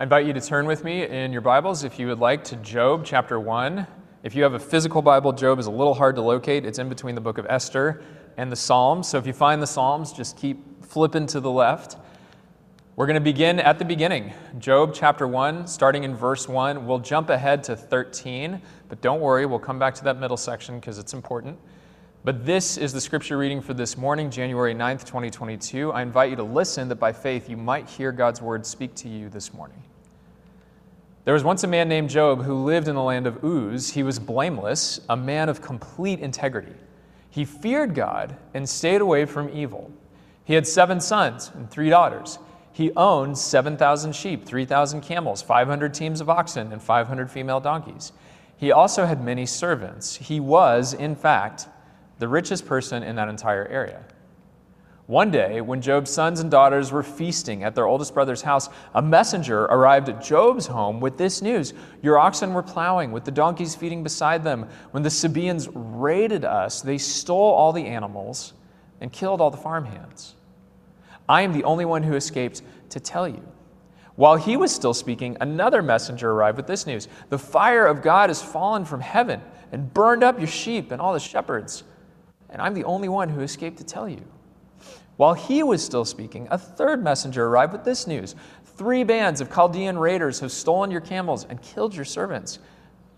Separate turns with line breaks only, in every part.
I invite you to turn with me in your Bibles, if you would like, to Job chapter 1. If you have a physical Bible, Job is a little hard to locate. It's in between the book of Esther and the Psalms. So if you find the Psalms, just keep flipping to the left. We're going to begin at the beginning. Job chapter 1, starting in verse 1. We'll jump ahead to 13, but don't worry, we'll come back to that middle section because it's important. But this is the scripture reading for this morning, January 9th, 2022. I invite you to listen that by faith you might hear God's word speak to you this morning. There was once a man named Job who lived in the land of Uz. He was blameless, a man of complete integrity. He feared God and stayed away from evil. He had seven sons and three daughters. He owned 7,000 sheep, 3,000 camels, 500 teams of oxen, and 500 female donkeys. He also had many servants. He was, in fact, the richest person in that entire area. One day, when Job's sons and daughters were feasting at their oldest brother's house, a messenger arrived at Job's home with this news Your oxen were plowing, with the donkeys feeding beside them. When the Sabaeans raided us, they stole all the animals and killed all the farmhands. I am the only one who escaped to tell you. While he was still speaking, another messenger arrived with this news The fire of God has fallen from heaven and burned up your sheep and all the shepherds and I'm the only one who escaped to tell you. While he was still speaking, a third messenger arrived with this news Three bands of Chaldean raiders have stolen your camels and killed your servants.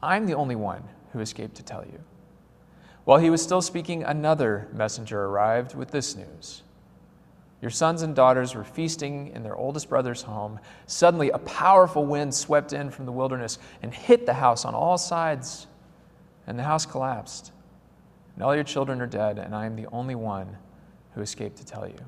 I'm the only one who escaped to tell you. While he was still speaking, another messenger arrived with this news. Your sons and daughters were feasting in their oldest brother's home. Suddenly, a powerful wind swept in from the wilderness and hit the house on all sides, and the house collapsed and all your children are dead, and I am the only one who escaped to tell you.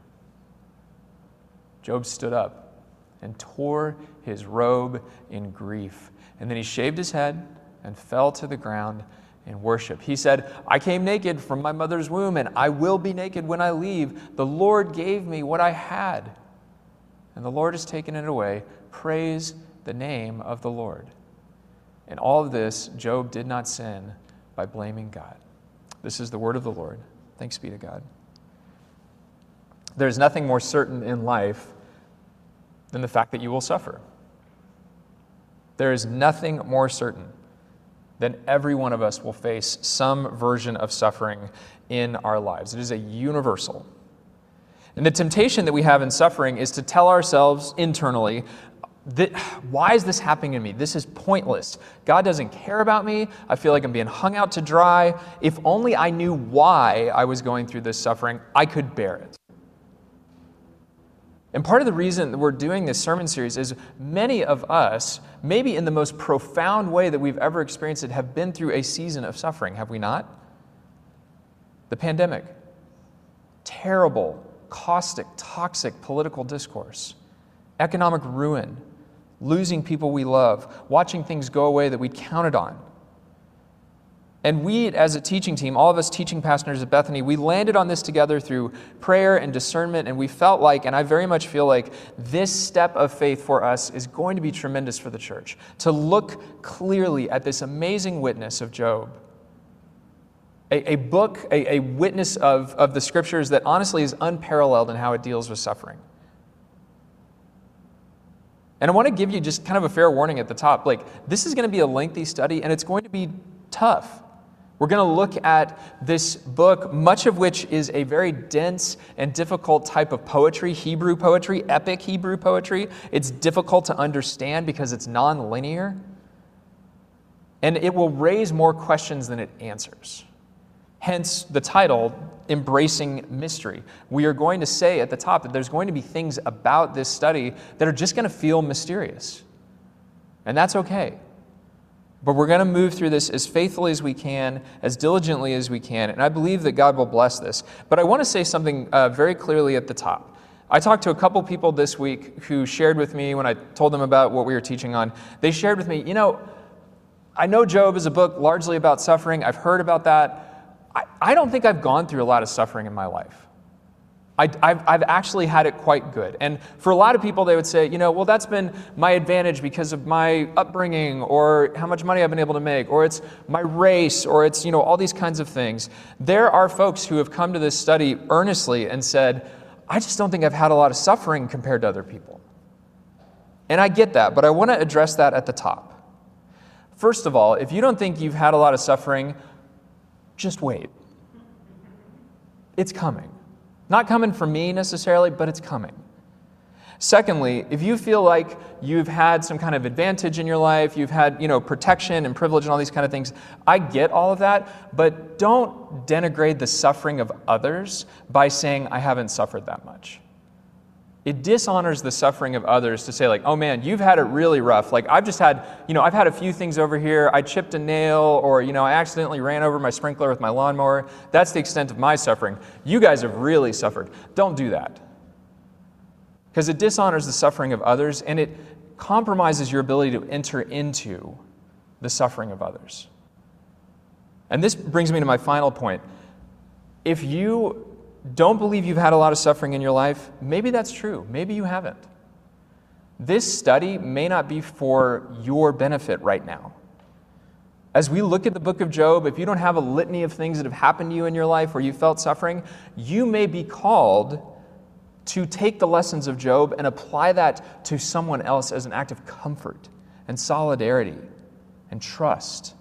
Job stood up and tore his robe in grief. And then he shaved his head and fell to the ground in worship. He said, I came naked from my mother's womb, and I will be naked when I leave. The Lord gave me what I had, and the Lord has taken it away. Praise the name of the Lord. In all of this, Job did not sin by blaming God. This is the word of the Lord. Thanks be to God. There's nothing more certain in life than the fact that you will suffer. There is nothing more certain than every one of us will face some version of suffering in our lives. It is a universal. And the temptation that we have in suffering is to tell ourselves internally, why is this happening to me? This is pointless. God doesn't care about me. I feel like I'm being hung out to dry. If only I knew why I was going through this suffering, I could bear it. And part of the reason that we're doing this sermon series is many of us, maybe in the most profound way that we've ever experienced it, have been through a season of suffering, have we not? The pandemic, terrible, caustic, toxic political discourse, economic ruin losing people we love, watching things go away that we'd counted on. And we, as a teaching team, all of us teaching pastors at Bethany, we landed on this together through prayer and discernment, and we felt like, and I very much feel like, this step of faith for us is going to be tremendous for the church. To look clearly at this amazing witness of Job. A, a book, a, a witness of, of the scriptures that honestly is unparalleled in how it deals with suffering. And I want to give you just kind of a fair warning at the top. Like, this is going to be a lengthy study and it's going to be tough. We're going to look at this book, much of which is a very dense and difficult type of poetry, Hebrew poetry, epic Hebrew poetry. It's difficult to understand because it's non-linear. And it will raise more questions than it answers. Hence the title, Embracing Mystery. We are going to say at the top that there's going to be things about this study that are just going to feel mysterious. And that's okay. But we're going to move through this as faithfully as we can, as diligently as we can, and I believe that God will bless this. But I want to say something uh, very clearly at the top. I talked to a couple people this week who shared with me when I told them about what we were teaching on. They shared with me, you know, I know Job is a book largely about suffering. I've heard about that. I, I don't think I've gone through a lot of suffering in my life. I, have I've actually had it quite good. And for a lot of people, they would say, you know, well, that's been my advantage because of my upbringing or how much money I've been able to make, or it's my race, or it's, you know, all these kinds of things. There are folks who have come to this study earnestly and said, I just don't think I've had a lot of suffering compared to other people. And I get that, but I want to address that at the top. First of all, if you don't think you've had a lot of suffering, just wait. It's coming. Not coming for me necessarily, but it's coming. Secondly, if you feel like you've had some kind of advantage in your life, you've had, you know, protection and privilege and all these kind of things, I get all of that, but don't denigrate the suffering of others by saying I haven't suffered that much. It dishonors the suffering of others to say like, "Oh man, you've had it really rough." Like I've just had, you know, I've had a few things over here. I chipped a nail or, you know, I accidentally ran over my sprinkler with my lawnmower. That's the extent of my suffering. You guys have really suffered. Don't do that because it dishonors the suffering of others and it compromises your ability to enter into the suffering of others. And this brings me to my final point. If you don't believe you've had a lot of suffering in your life, maybe that's true. Maybe you haven't. This study may not be for your benefit right now. As we look at the book of Job, if you don't have a litany of things that have happened to you in your life where you felt suffering, you may be called to take the lessons of Job and apply that to someone else as an act of comfort and solidarity and trust.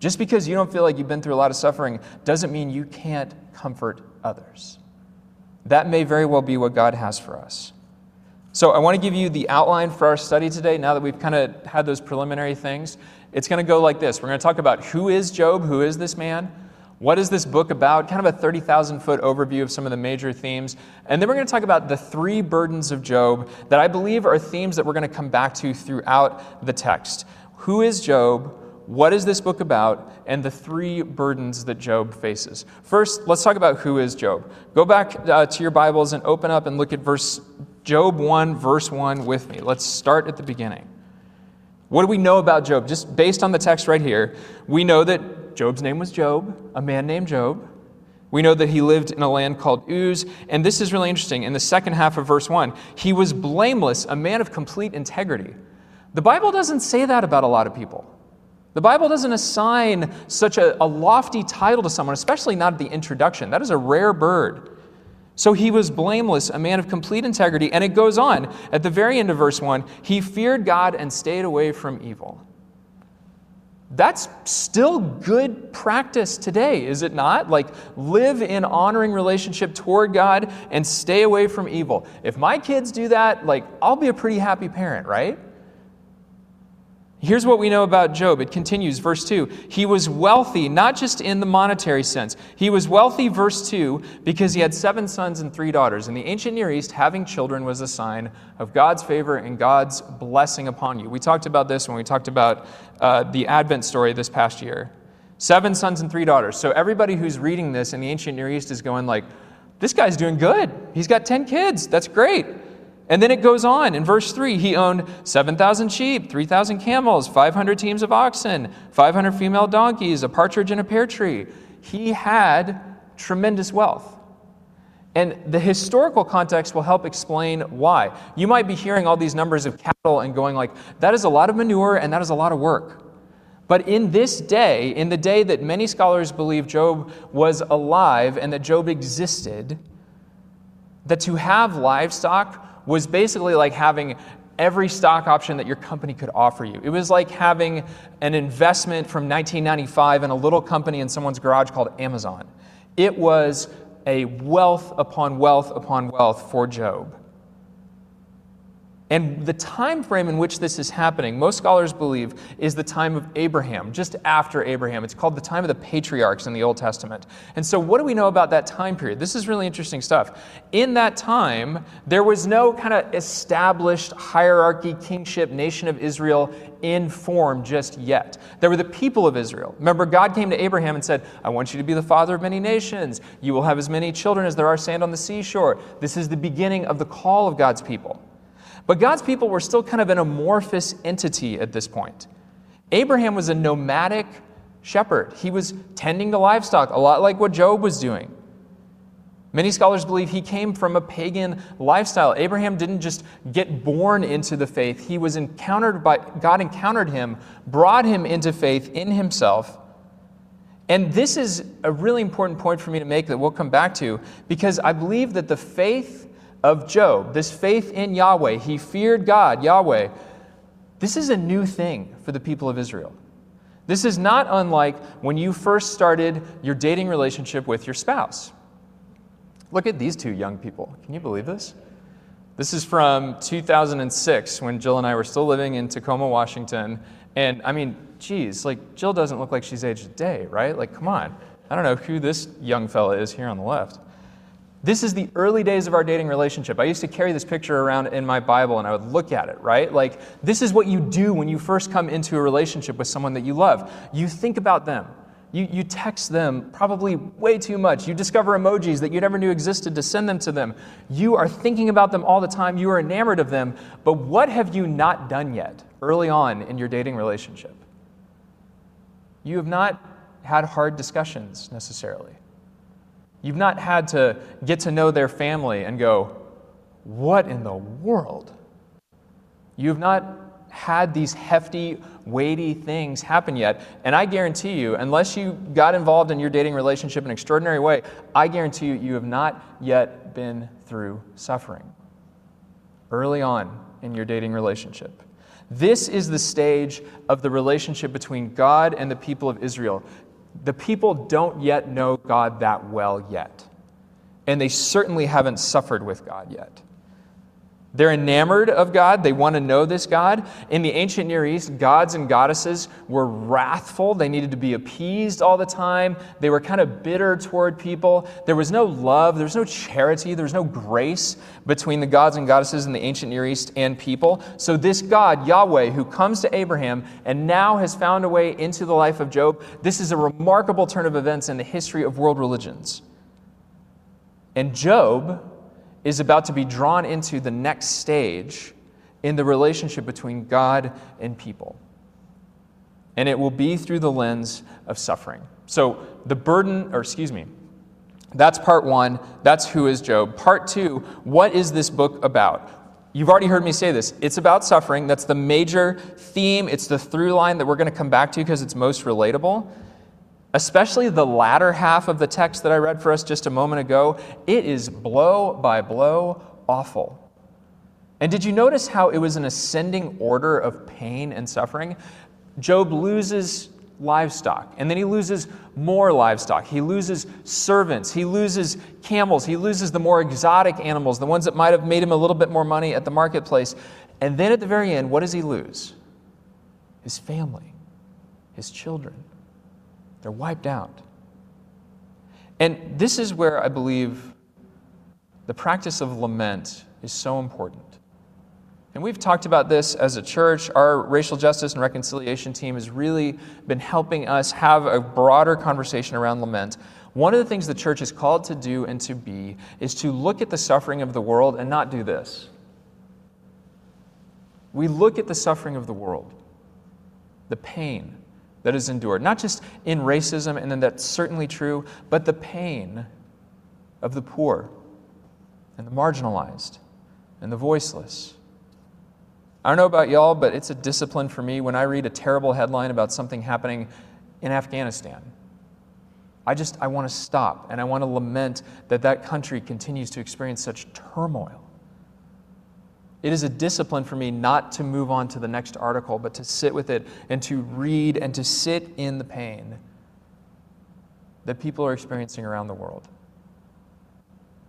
Just because you don't feel like you've been through a lot of suffering doesn't mean you can't comfort others. That may very well be what God has for us. So, I want to give you the outline for our study today now that we've kind of had those preliminary things. It's going to go like this We're going to talk about who is Job, who is this man, what is this book about? Kind of a 30,000 foot overview of some of the major themes. And then we're going to talk about the three burdens of Job that I believe are themes that we're going to come back to throughout the text. Who is Job? What is this book about? And the three burdens that Job faces. First, let's talk about who is Job. Go back uh, to your Bibles and open up and look at verse Job 1, verse 1 with me. Let's start at the beginning. What do we know about Job? Just based on the text right here, we know that Job's name was Job, a man named Job. We know that he lived in a land called Uz, and this is really interesting. In the second half of verse 1, he was blameless, a man of complete integrity. The Bible doesn't say that about a lot of people. The Bible doesn't assign such a, a lofty title to someone, especially not at the introduction. That is a rare bird. So he was blameless, a man of complete integrity. And it goes on at the very end of verse 1 he feared God and stayed away from evil. That's still good practice today, is it not? Like, live in honoring relationship toward God and stay away from evil. If my kids do that, like, I'll be a pretty happy parent, right? Here's what we know about Job. It continues, verse 2. He was wealthy, not just in the monetary sense. He was wealthy, verse 2, because he had seven sons and three daughters. In the ancient Near East, having children was a sign of God's favor and God's blessing upon you. We talked about this when we talked about uh, the Advent story this past year. Seven sons and three daughters. So everybody who's reading this in the ancient Near East is going like, this guy's doing good. He's got 10 kids. That's great. And then it goes on in verse 3 he owned 7,000 sheep, 3,000 camels, 500 teams of oxen, 500 female donkeys, a partridge and a pear tree. He had tremendous wealth. And the historical context will help explain why. You might be hearing all these numbers of cattle and going like, that is a lot of manure and that is a lot of work. But in this day, in the day that many scholars believe Job was alive and that Job existed, that to have livestock was basically like having every stock option that your company could offer you. It was like having an investment from 1995 in a little company in someone's garage called Amazon. It was a wealth upon wealth upon wealth for Job. And the time frame in which this is happening, most scholars believe, is the time of Abraham, just after Abraham. It's called the time of the patriarchs in the Old Testament. And so, what do we know about that time period? This is really interesting stuff. In that time, there was no kind of established hierarchy, kingship, nation of Israel in form just yet. There were the people of Israel. Remember, God came to Abraham and said, I want you to be the father of many nations. You will have as many children as there are sand on the seashore. This is the beginning of the call of God's people. But God's people were still kind of an amorphous entity at this point. Abraham was a nomadic shepherd, he was tending to livestock, a lot like what Job was doing. Many scholars believe he came from a pagan lifestyle. Abraham didn't just get born into the faith. He was encountered by God encountered him, brought him into faith in himself. And this is a really important point for me to make that we'll come back to because I believe that the faith of Job, this faith in Yahweh, he feared God, Yahweh, this is a new thing for the people of Israel. This is not unlike when you first started your dating relationship with your spouse. Look at these two young people. Can you believe this? This is from 2006 when Jill and I were still living in Tacoma, Washington. And I mean, geez, like Jill doesn't look like she's aged a day, right? Like, come on. I don't know who this young fella is here on the left. This is the early days of our dating relationship. I used to carry this picture around in my Bible and I would look at it, right? Like, this is what you do when you first come into a relationship with someone that you love. You think about them. You, you text them probably way too much. You discover emojis that you never knew existed to send them to them. You are thinking about them all the time. You are enamored of them. But what have you not done yet early on in your dating relationship? You have not had hard discussions necessarily. You've not had to get to know their family and go, What in the world? You've not had these hefty, weighty things happen yet. And I guarantee you, unless you got involved in your dating relationship in an extraordinary way, I guarantee you, you have not yet been through suffering early on in your dating relationship. This is the stage of the relationship between God and the people of Israel the people don't yet know God that well yet. And they certainly haven't suffered with God yet. They're enamored of God. They want to know this God. In the ancient Near East, gods and goddesses were wrathful. They needed to be appeased all the time. They were kind of bitter toward people. There was no love, there was no charity, there was no grace between the gods and goddesses in the ancient Near East and people. So, this God, Yahweh, who comes to Abraham and now has found a way into the life of Job, this is a remarkable turn of events in the history of world religions. And Job is about to be drawn into the next stage in the relationship between God and people. And it will be through the lens of suffering. So, the burden, or excuse me, that's part one. That's who is Job. Part two, what is this book about? You've already heard me say this. It's about suffering. That's the major theme. It's the through line that we're going to come back to because it's most relatable especially the latter half of the text that I read for us just a moment ago, it is blow by blow awful. And did you notice how it was an ascending order of pain and suffering? Job loses livestock, and then he loses more livestock. He loses servants, he loses camels, he loses the more exotic animals, the ones that might have made him a little bit more money at the marketplace. And then at the very end, what does he lose? His family, his children. They're wiped out. And this is where I believe the practice of lament is so important. And we've talked about this as a church. Our racial justice and reconciliation team has really been helping us have a broader conversation around lament. One of the things the church is called to do and to be is to look at the suffering of the world and not do this. We look at the suffering of the world, the pain, that is endured. Not just in racism, and then that's certainly true, but the pain of the poor and the marginalized and the voiceless. I don't know about y'all, but it's a discipline for me when I read a terrible headline about something happening in Afghanistan. I just I want to stop and I want to lament that that country continues to experience such turmoil. It is a discipline for me not to move on to the next article, but to sit with it and to read and to sit in the pain that people are experiencing around the world.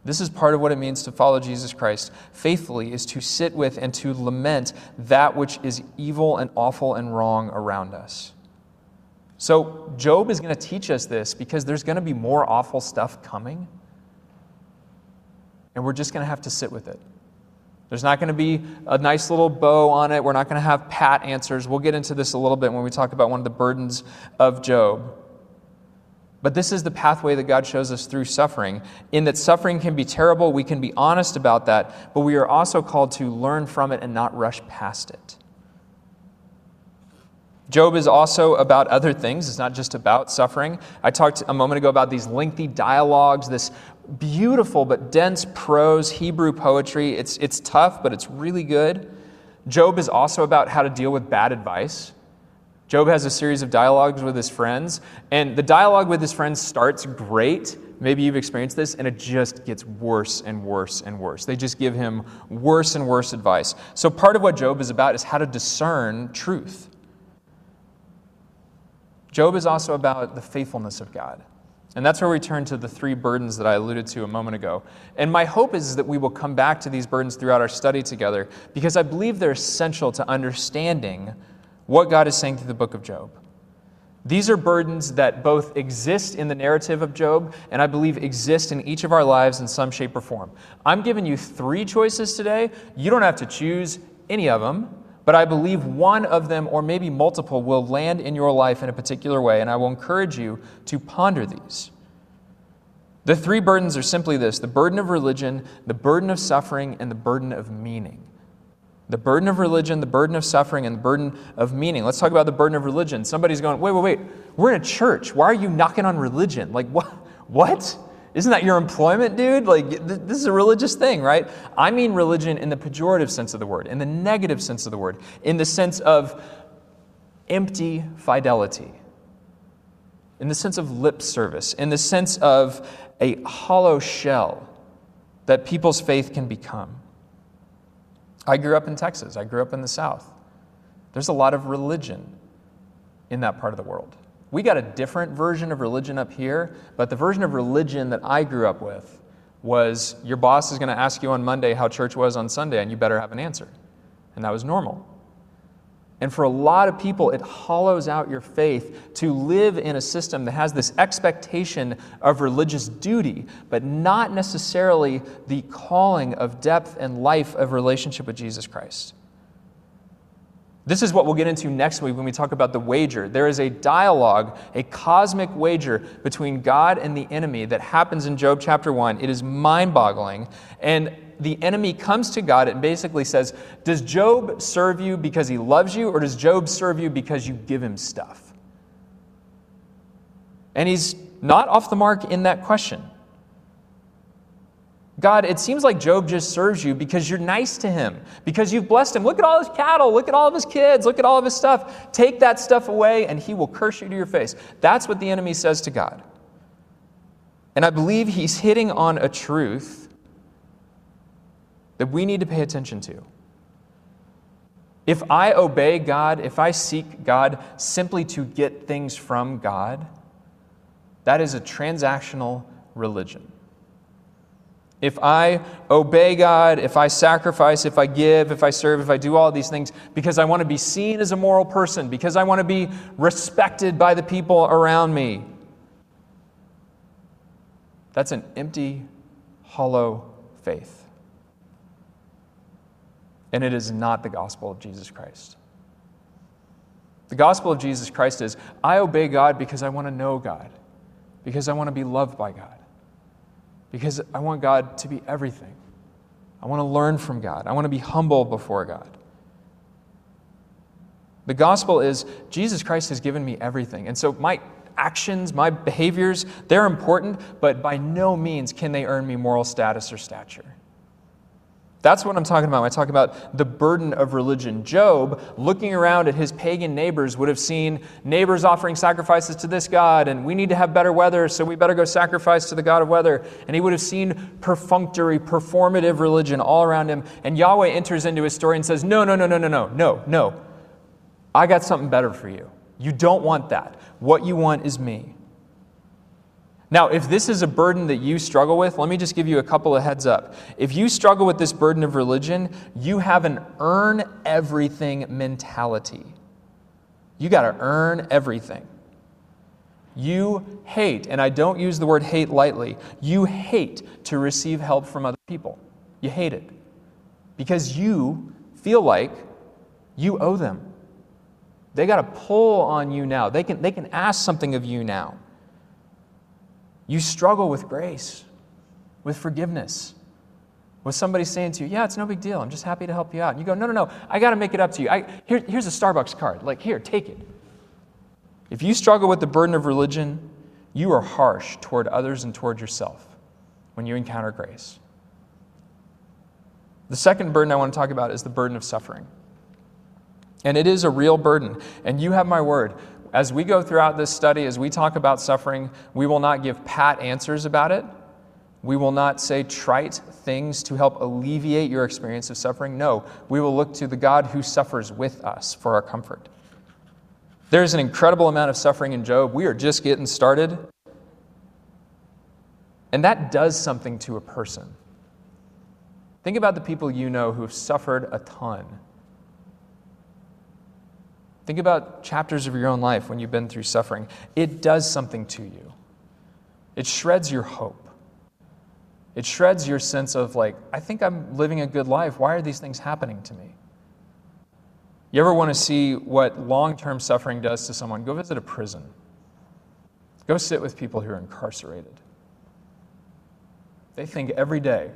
This is part of what it means to follow Jesus Christ faithfully is to sit with and to lament that which is evil and awful and wrong around us. So, Job is going to teach us this because there's going to be more awful stuff coming. And we're just going to have to sit with it. There's not going to be a nice little bow on it. We're not going to have pat answers. We'll get into this a little bit when we talk about one of the burdens of Job. But this is the pathway that God shows us through suffering. In that suffering can be terrible, we can be honest about that, but we are also called to learn from it and not rush past it. Job is also about other things. It's not just about suffering. I talked a moment ago about these lengthy dialogues, this beautiful but dense prose, Hebrew poetry. It's, it's tough, but it's really good. Job is also about how to deal with bad advice. Job has a series of dialogues with his friends, and the dialogue with his friends starts great. Maybe you've experienced this, and it just gets worse and worse and worse. They just give him worse and worse advice. So, part of what Job is about is how to discern truth. Job is also about the faithfulness of God. And that's where we turn to the three burdens that I alluded to a moment ago. And my hope is that we will come back to these burdens throughout our study together because I believe they're essential to understanding what God is saying through the book of Job. These are burdens that both exist in the narrative of Job and I believe exist in each of our lives in some shape or form. I'm giving you three choices today. You don't have to choose any of them, but I believe one of them or maybe multiple will land in your life in a particular way, and I will encourage you to ponder these. The three burdens are simply this the burden of religion, the burden of suffering, and the burden of meaning. The burden of religion, the burden of suffering, and the burden of meaning. Let's talk about the burden of religion. Somebody's going, wait, wait, wait. We're in a church. Why are you knocking on religion? Like, what? What? Isn't that your employment, dude? Like, this is a religious thing, right? I mean religion in the pejorative sense of the word, in the negative sense of the word, in the sense of empty fidelity, in the sense of lip service, in the sense of a hollow shell that people's faith can become. I grew up in Texas, I grew up in the South. There's a lot of religion in that part of the world. We got a different version of religion up here, but the version of religion that I grew up with was your boss is going to ask you on Monday how church was on Sunday, and you better have an answer. And that was normal. And for a lot of people, it hollows out your faith to live in a system that has this expectation of religious duty, but not necessarily the calling of depth and life of relationship with Jesus Christ. This is what we'll get into next week when we talk about the wager. There is a dialogue, a cosmic wager between God and the enemy that happens in Job chapter 1. It is mind boggling. And the enemy comes to God and basically says, Does Job serve you because he loves you, or does Job serve you because you give him stuff? And he's not off the mark in that question. God, it seems like Job just serves you because you're nice to him, because you've blessed him. Look at all his cattle, look at all of his kids, look at all of his stuff. Take that stuff away, and he will curse you to your face. That's what the enemy says to God. And I believe he's hitting on a truth that we need to pay attention to. If I obey God, if I seek God simply to get things from God, that is a transactional religion. If I obey God, if I sacrifice, if I give, if I serve, if I do all these things because I want to be seen as a moral person, because I want to be respected by the people around me, that's an empty, hollow faith and it is not the gospel of Jesus Christ. The gospel of Jesus Christ is I obey God because I want to know God, because I want to be loved by God, because I want God to be everything. I want to learn from God, I want to be humble before God. The gospel is Jesus Christ has given me everything. And so my actions, my behaviors, they're important, but by no means can they earn me moral status or stature. That's what I'm talking about. when I talk about the burden of religion. Job, looking around at his pagan neighbors, would have seen neighbors offering sacrifices to this God, and we need to have better weather, so we better go sacrifice to the God of weather. And he would have seen perfunctory, performative religion all around him. And Yahweh enters into his story and says, No, no, no, no, no, no, no, no. I got something better for you. You don't want that. What you want is me. Now, if this is a burden that you struggle with, let me just give you a couple of heads up. If you struggle with this burden of religion, you have an earn everything mentality. You got to earn everything. You hate, and I don't use the word hate lightly, you hate to receive help from other people. You hate it because you feel like you owe them. They got to pull on you now. They can, they can ask something of you now. You struggle with grace, with forgiveness, with somebody saying to you, Yeah, it's no big deal. I'm just happy to help you out. And you go, No, no, no. I got to make it up to you. I, here, here's a Starbucks card. Like, here, take it. If you struggle with the burden of religion, you are harsh toward others and toward yourself when you encounter grace. The second burden I want to talk about is the burden of suffering. And it is a real burden. And you have my word. As we go throughout this study, as we talk about suffering, we will not give pat answers about it. We will not say trite things to help alleviate your experience of suffering. No, we will look to the God who suffers with us for our comfort. There's an incredible amount of suffering in Job. We are just getting started. And that does something to a person. Think about the people you know who've suffered a ton. Think about chapters of your own life when you've been through suffering. It does something to you, it shreds your hope. It shreds your sense of, like, I think I'm living a good life. Why are these things happening to me? You ever want to see what long term suffering does to someone? Go visit a prison. Go sit with people who are incarcerated. They think every day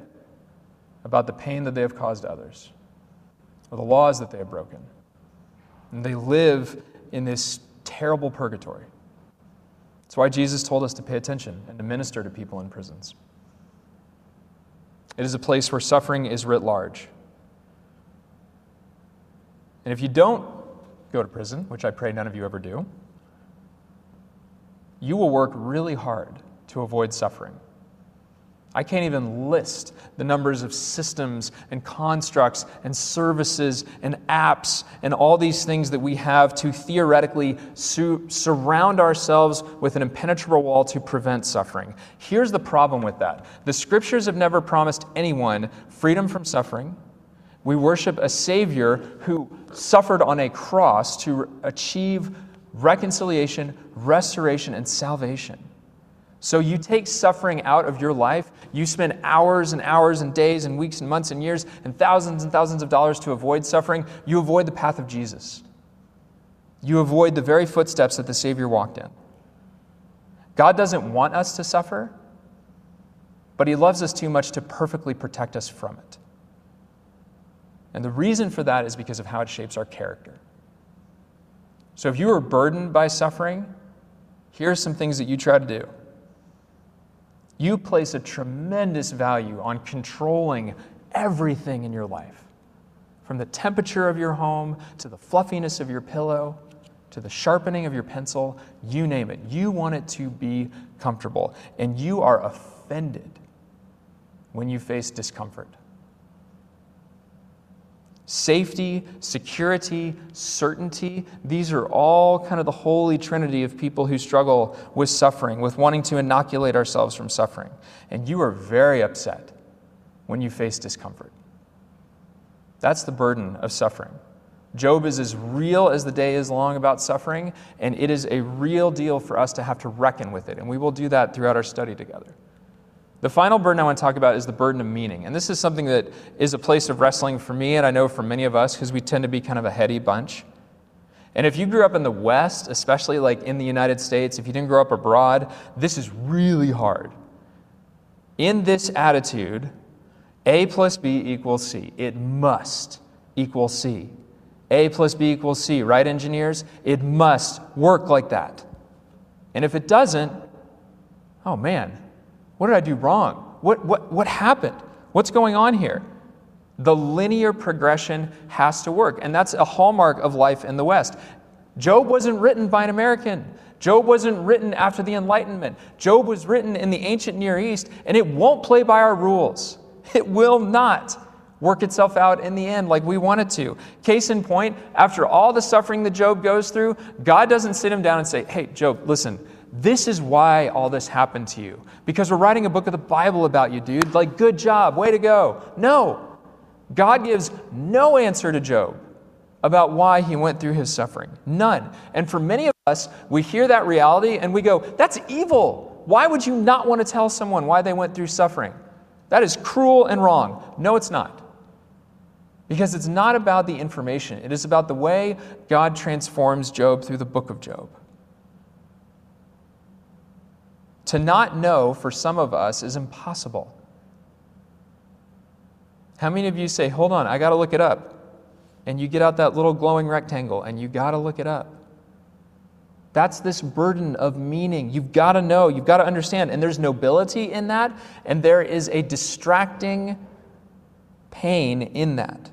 about the pain that they have caused others or the laws that they have broken. And they live in this terrible purgatory. That's why Jesus told us to pay attention and to minister to people in prisons. It is a place where suffering is writ large. And if you don't go to prison, which I pray none of you ever do, you will work really hard to avoid suffering. I can't even list the numbers of systems and constructs and services and apps and all these things that we have to theoretically su- surround ourselves with an impenetrable wall to prevent suffering. Here's the problem with that the scriptures have never promised anyone freedom from suffering. We worship a Savior who suffered on a cross to achieve reconciliation, restoration, and salvation. So you take suffering out of your life, you spend hours and hours and days and weeks and months and years and thousands and thousands of dollars to avoid suffering, you avoid the path of Jesus. You avoid the very footsteps that the Savior walked in. God doesn't want us to suffer, but He loves us too much to perfectly protect us from it. And the reason for that is because of how it shapes our character. So if you are burdened by suffering, here are some things that you try to do you place a tremendous value on controlling everything in your life from the temperature of your home to the fluffiness of your pillow to the sharpening of your pencil, you name it. You want it to be comfortable, and you are offended when you face discomfort. Safety, security, certainty, these are all kind of the holy trinity of people who struggle with suffering, with wanting to inoculate ourselves from suffering. And you are very upset when you face discomfort. That's the burden of suffering. Job is as real as the day is long about suffering, and it is a real deal for us to have to reckon with it. And we will do that throughout our study together. The final burden I want to talk about is the burden of meaning. And this is something that is a place of wrestling for me, and I know for many of us, because we tend to be kind of a heady bunch. And if you grew up in the West, especially like in the United States, if you didn't grow up abroad, this is really hard. In this attitude, A plus B equals C. It must equal C. A plus B equals C, right, engineers? It must work like that. And if it doesn't, oh man, what did I do wrong? What, what, what happened? What's going on here? The linear progression has to work, and that's a hallmark of life in the West. Job wasn't written by an American. Job wasn't written after the Enlightenment. Job was written in the ancient Near East, and it won't play by our rules. It will not work itself out in the end like we want it to. Case in point, after all the suffering that Job goes through, God doesn't sit him down and say, Hey, Job, listen, this is why all this happened to you. Because we're writing a book of the Bible about you, dude. Like, good job, way to go. No. God gives no answer to Job about why he went through his suffering. None. And for many of us, we hear that reality and we go, that's evil. Why would you not want to tell someone why they went through suffering? That is cruel and wrong. No, it's not. Because it's not about the information, it is about the way God transforms Job through the book of Job. To not know for some of us is impossible. How many of you say, Hold on, I got to look it up? And you get out that little glowing rectangle and you got to look it up. That's this burden of meaning. You've got to know, you've got to understand. And there's nobility in that, and there is a distracting pain in that.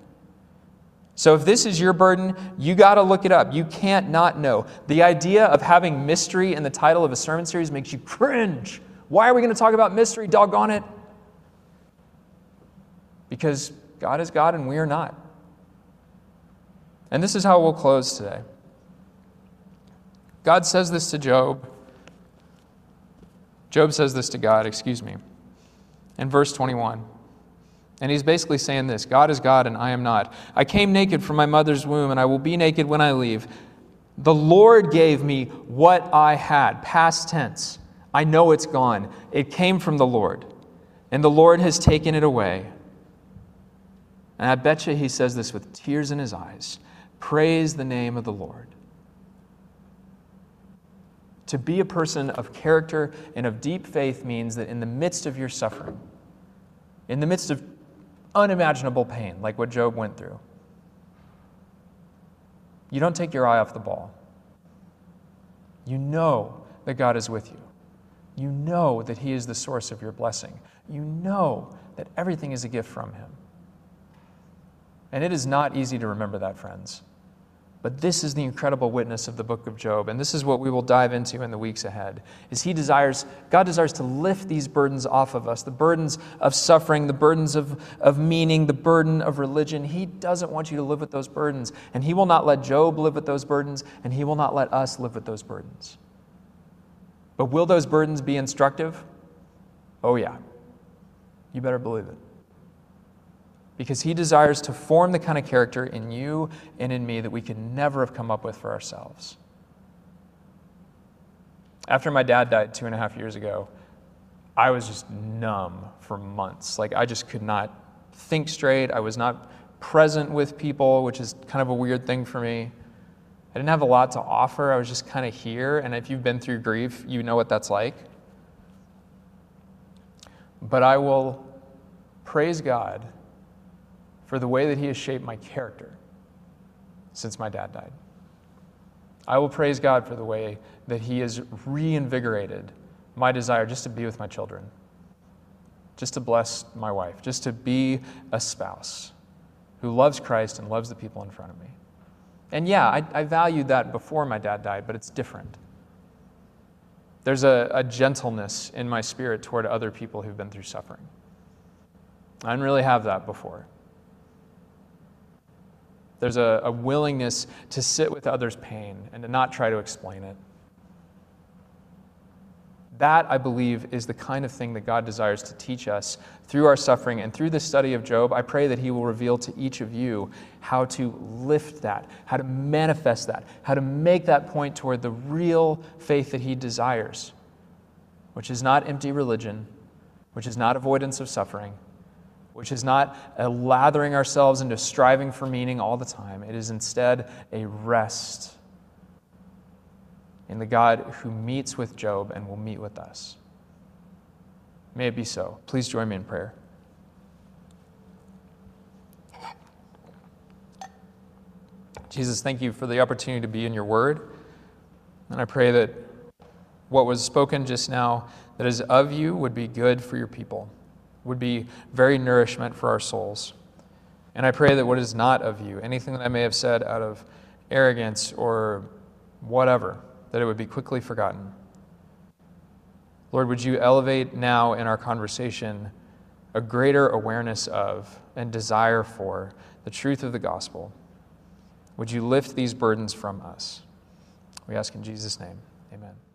So if this is your burden, you got to look it up. You can't not know. The idea of having mystery in the title of a sermon series makes you cringe. Why are we going to talk about mystery? Doggone it. Because God is God and we are not. And this is how we'll close today. God says this to Job. Job says this to God, excuse me, in verse 21. And he's basically saying this God is God and I am not. I came naked from my mother's womb and I will be naked when I leave. The Lord gave me what I had, past tense. I know it's gone. It came from the Lord, and the Lord has taken it away. And I bet you he says this with tears in his eyes Praise the name of the Lord. To be a person of character and of deep faith means that in the midst of your suffering, in the midst of unimaginable pain, like what Job went through, you don't take your eye off the ball. You know that God is with you. You know that He is the source of your blessing. You know that everything is a gift from Him. And it is not easy to remember that, friends. But this is the incredible witness of the book of Job, and this is what we will dive into in the weeks ahead. Is he desires God desires to lift these burdens off of us, the burdens of suffering, the burdens of, of meaning, the burden of religion. He doesn't want you to live with those burdens, and he will not let Job live with those burdens, and he will not let us live with those burdens. But will those burdens be instructive? Oh yeah. You better believe it because he desires to form the kind of character in you and in me that we could never have come up with for ourselves. After my dad died two and a half years ago, I was just numb for months. Like, I just could not think straight. I was not present with people, which is kind of a weird thing for me. I didn't have a lot to offer. I was just kind of here. And if you've been through grief, you know what that's like. But I will praise God for the way that He has shaped my character since my dad died. I will praise God for the way that He has reinvigorated my desire just to be with my children, just to bless my wife, just to be a spouse who loves Christ and loves the people in front of me. And yeah, I, I valued that before my dad died, but it's different. There's a, a gentleness in my spirit toward other people who've been through suffering. I didn't really have that before. There's a, a willingness to sit with others' pain and to not try to explain it. That, I believe, is the kind of thing that God desires to teach us through our suffering and through the study of Job. I pray that He will reveal to each of you how to lift that, how to manifest that, how to make that point toward the real faith that He desires, which is not empty religion, which is not avoidance of suffering, which is not a lathering ourselves into striving for meaning all the time. It is instead a rest in the God who meets with Job and will meet with us. May it be so. Please join me in prayer. Jesus, thank you for the opportunity to be in your word. And I pray that what was spoken just now that is of you would be good for your people would be very nourishment for our souls. And I pray that what is not of you, anything that I may have said out of arrogance or whatever, that it would be quickly forgotten. Lord, would you elevate now in our conversation a greater awareness of and desire for the truth of the gospel? Would you lift these burdens from us? We ask in Jesus' name. Amen.